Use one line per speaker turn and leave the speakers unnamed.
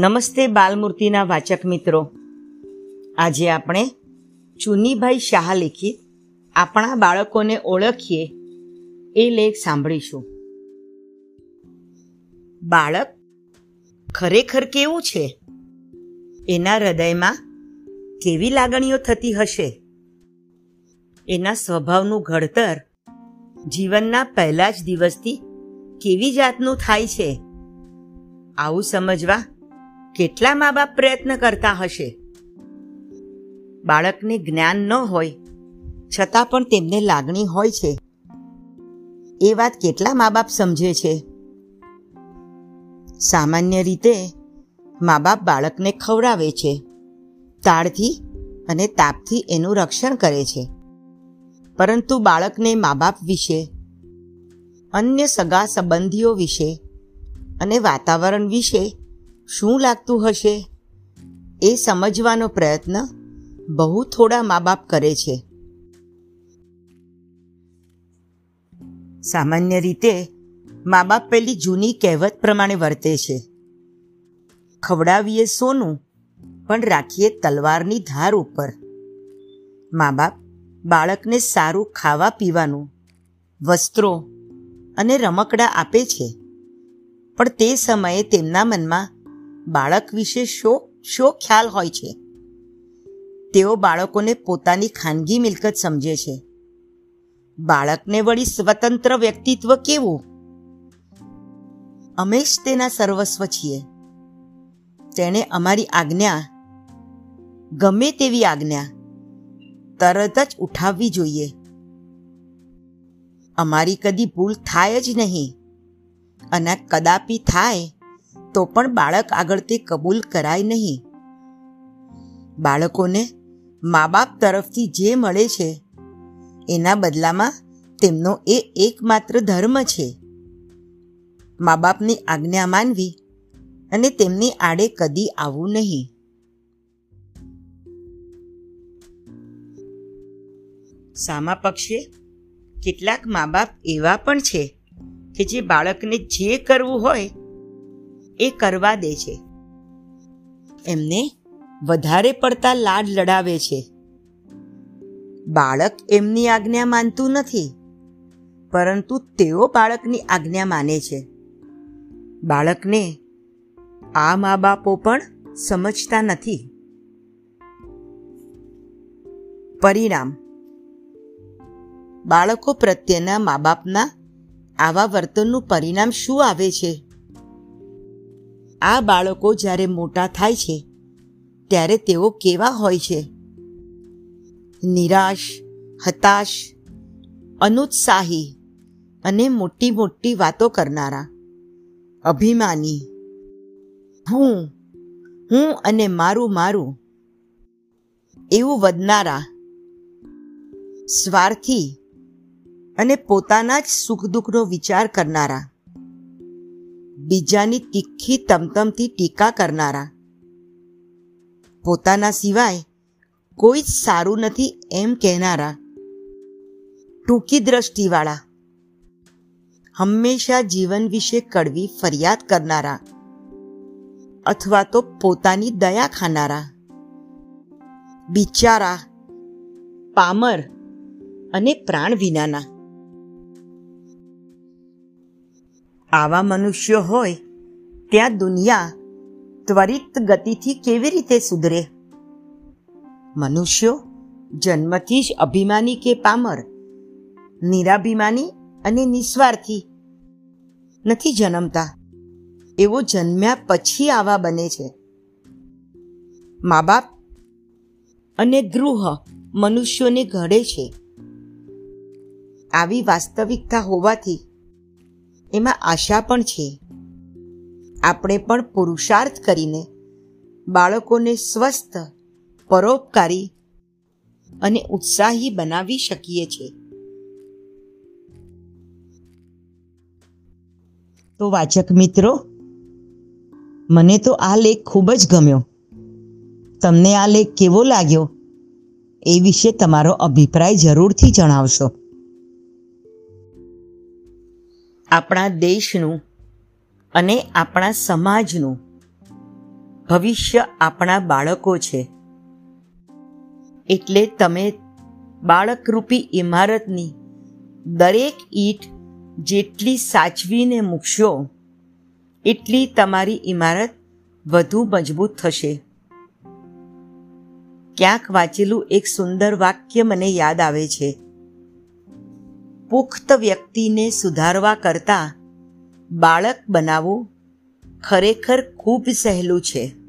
નમસ્તે બાલમૂર્તિના વાચક મિત્રો. આજે આપણે ચુનીભાઈ શાહ લિખિત આપણા બાળકોને ઓળખીએ એ લેખ સાંભળીશું. બાળક ખરેખર કેવું છે? એના હૃદયમાં કેવી લાગણીઓ થતી હશે? એના સ્વભાવનું ઘડતર જીવનના પહેલા જ દિવસથી કેવી જાતનું થાય છે? આવું સમજવા કેટલા મા બાપ પ્રયત્ન કરતા હશે? બાળકને જ્ઞાન ન હોય, છતાં પણ તેમને લાગણી હોય છે. એ વાત કેટલા મા બાપ સમજે છે? સામાન્ય રીતે મા બાપ બાળકને ખવડાવે છે, તાળથી અને તાપથી એનું રક્ષણ કરે છે. પરંતુ બાળકને મા બાપ વિશે, અન્ય સગા સંબંધીઓ વિશે અને વાતાવરણ વિશે શું લાગતું હશે? એ સમજવાનો પ્રયત્ન બહુ થોડા મા બાપ કરે છે. સામાન્ય રીતે મા બાપ પેલી જૂની કહેવત પ્રમાણે વર્તે છે. ખવડાવીએ સોનું, પણ રાખીએ તલવારની ધાર ઉપર. મા બાપ બાળકને સારું ખાવા પીવાનું, વસ્ત્રો અને રમકડા આપે છે. પણ તે સમયે તેમના મનમાં બાળક વિશે શો શો ખ્યાલ હોય છે? તેઓ બાળકોને પોતાની ખાનગી મિલકત સમજે છે. બાળકને વળી સ્વતંત્ર વ્યક્તિત્વ કેવું? અમે જ તેના સર્વસ્વ છીએ. તેણે અમારી આજ્ઞા, ગમે તેવી આજ્ઞા, તરત જ ઉઠાવવી જોઈએ. અમારી કદી ભૂલ થાય જ નહીં. અને કદાપી થાય તો પણ બાળક આગળ તે કબૂલ કરાય નહીં. બાળકોને મા બાપ તરફથી જે મળે છે, એના બદલામાં તેમનો એ એકમાત્ર ધર્મ છે. મા બાપની આજ્ઞા માનવી અને તેમની આડે કદી આવવું નહીં. સામા પક્ષે કેટલાક મા બાપ એવા પણ છે કે જે બાળકને જે કરવું હોય એ કરવા દે છે. એમને વધારે પડતા લાડ લડાવે છે. બાળક એમની આજ્ઞા માનતું નથી, પરંતુ તેઓ બાળકની આજ્ઞા માને છે. બાળકને આ મા બાપો પણ સમજતા નથી. પરિણામ. બાળકો પ્રત્યેના મા બાપના આવા વર્તનનું પરિણામ શું આવે છે? આ બાળકો જ્યારે મોટા થાય છે, ત્યારે તેઓ કેવા હોય છે? નિરાશ, હતાશ, અનુત્સાહી અને મોટી મોટી વાતો કરનારા. અભિમાની. હું હું અને મારું મારું. એવું વધનારા સ્વાર્થી અને પોતાના જ સુખ દુઃખનો વિચાર કરનારા. બીજાની તીખી તમતમથી ટીકા કરનારા. પોતાના સિવાય કોઈ જ સારું નથી એમ કહેનારા. ટૂંકી દ્રષ્ટિવાળા. હંમેશા જીવન વિશે કડવી ફરિયાદ કરનારા. અથવા તો પોતાની દયા ખાનારા. બિચારા, પામર અને પ્રાણ વિનાના. આવા મનુષ્યો હોય, ત્યાં દુનિયા ત્વરિત ગતિથી કેવી રીતે સુધરે? મનુષ્યો જન્મથી જ અભિમાની કે પામર, નિરાભિમાની અને નિસ્વાર્થી નથી જન્મતા. એવો જન્મ્યા પછી આવા બને છે. મા બાપ અને ગૃહ મનુષ્યોને ઘડે છે. આવી વાસ્તવિકતા હોવાથી એમાં આશા પણ છે. આપણે પણ પુરુષાર્થ કરીને બાળકોને સ્વસ્થ, પરોપકારી અને ઉત્સાહી બનાવી શકીએ છીએ તો વાચક મિત્રો, મને તો આ લેખ ખૂબ જ ગમ્યો. તમને આ લેખ કેવો લાગ્યો? એ વિશે તમારો અભિપ્રાય જરૂરથી જણાવશો. આપણા દેશનું અને આપણા સમાજનું ભવિષ્ય આપણા બાળકો છે. એટલે તમે બાળકરૂપી ઇમારતની દરેક ઈંટ જેટલી સાચવીને મૂકશો, એટલી તમારી ઇમારત વધુ મજબૂત થશે. ક્યાંક વાંચેલું એક સુંદર વાક્ય મને યાદ આવે છે. પુખ્ત વ્યક્તિને સુધારવા કરતાં બાળક બનાવવું ખરેખર ખૂબ સહેલું છે.